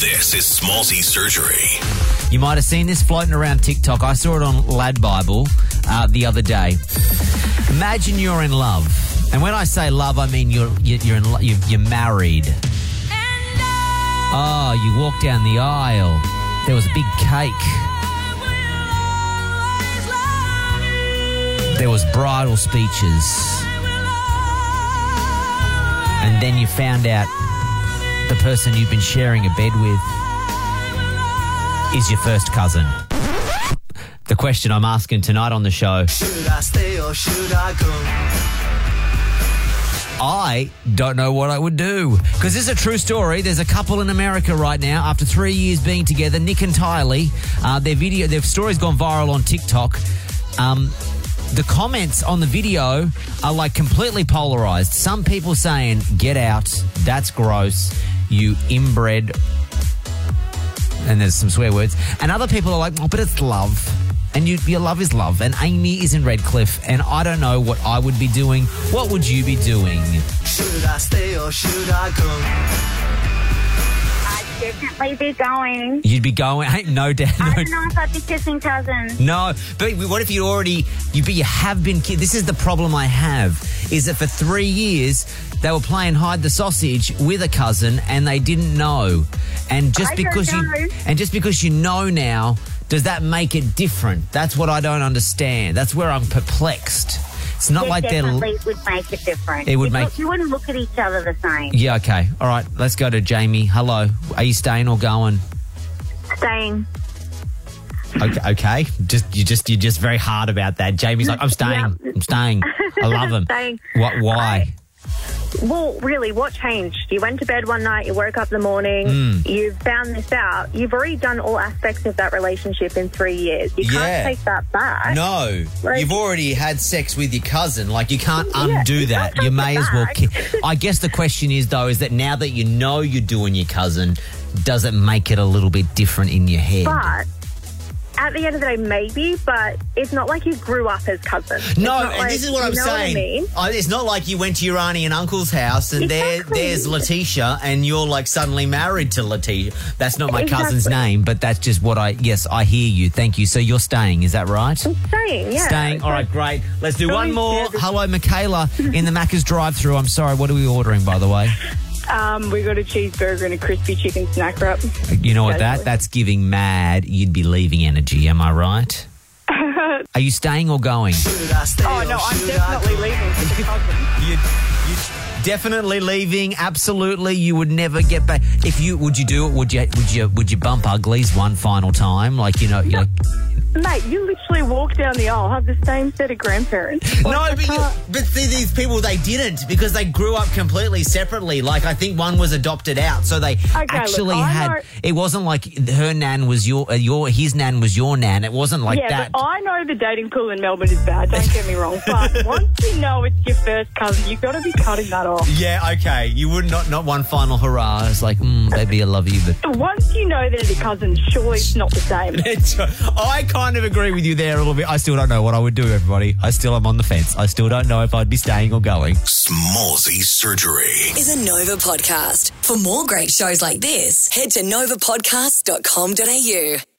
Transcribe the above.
This is Smallzy Surgery. You might have seen this floating around TikTok. I saw it on Lad Bible uh, the other day. Imagine you're in love, and when I say love, I mean you're you're, in lo- you're married. Oh, you walk down the aisle. There was a big cake. There was bridal speeches, and then you found out the person you've been sharing a bed with is your first cousin. The question I'm asking tonight on the show Should I stay or should I go? I don't know what I would do. Because this is a true story. There's a couple in America right now after three years being together, Nick and Tylee. Uh, their video, their story's gone viral on TikTok. Um, the comments on the video are like completely polarized. Some people saying, get out, that's gross, you inbred. And there's some swear words. And other people are like, oh, but it's love. And you, your love is love. And Amy is in Redcliffe. And I don't know what I would be doing. What would you be doing? Should I stay or should I go? Definitely be going. You'd be going, hey, no doubt. I don't know if I'd be kissing cousins. no, but what if you already, you, but you have been, ki- this is the problem I have, is that for three years, they were playing hide the sausage with a cousin and they didn't know. And just I don't because you, and just because you know now, does that make it different? That's what I don't understand. That's where I'm perplexed. It's not It like they're. definitely would make it different. It would make- You wouldn't look at each other the same. Yeah, okay. All right, let's go to Jamie. Hello. Are you staying or going? Staying. Okay, okay. Just you just you're just very hard about that. Jamie's like, I'm staying. I'm staying. I love him. Staying. What? Why? Well, really, what changed? You went to bed one night, you woke up in the morning, Mm. you found this out. You've already done all aspects of that relationship in three years. You Yeah. can't take that back. No, Like- you've already had sex with your cousin. Like you can't undo you that. can't You may as well. Ki- I guess the question is though, is that now that you know you're doing your cousin, does it make it a little bit different in your head? But at the end of the day, maybe, but it's not like you grew up as cousins. No, and like- this is what I'm saying. What I mean? It's not like you went to your auntie and uncle's house and there, there's Letitia and you're like suddenly married to Letitia. That's not my cousin's name, but that's just what I. Yes, I hear you. Thank you. So you're staying, is that right? I'm Staying, yeah. Staying. All right, great. Let's do one more. Hello, Michaela in the Macca's drive-through. I'm sorry. What are we ordering, by the way? Um, we got a cheeseburger and a crispy chicken snack wrap. You know what? That that's giving mad. You'd be leaving energy. Am I right? Are you staying or going? Stay Oh no, I'm definitely leaving for the cousin. You, you definitely leaving. Absolutely, you would never get back. If you would, you do it? Would you? Would you? Would you bump uglies one final time? Like you know, you like, Mate, you literally walk down the aisle, have the same set of grandparents. no, Like, but, you, but see, these people they didn't because they grew up completely separately. Like I think one was adopted out, so they look, actually I had. know- It wasn't like her nan was your uh, your his nan was your nan. It wasn't like yeah, that. but I know the dating pool in Melbourne is bad. Don't get me wrong, but once you know it's your first cousin, you've got to be cutting that off. yeah, okay. You would not not one final hurrah. It's like, mm, baby, I love you, but Once you know that it's a cousin, surely it's not the same. I kind of agree with you there a little bit. I still don't know what I would do, everybody. I still am on the fence. I still don't know if I'd be staying or going. Smallzy Surgery. is a Nova podcast. For more great shows like this, head to novapodcast.com.au.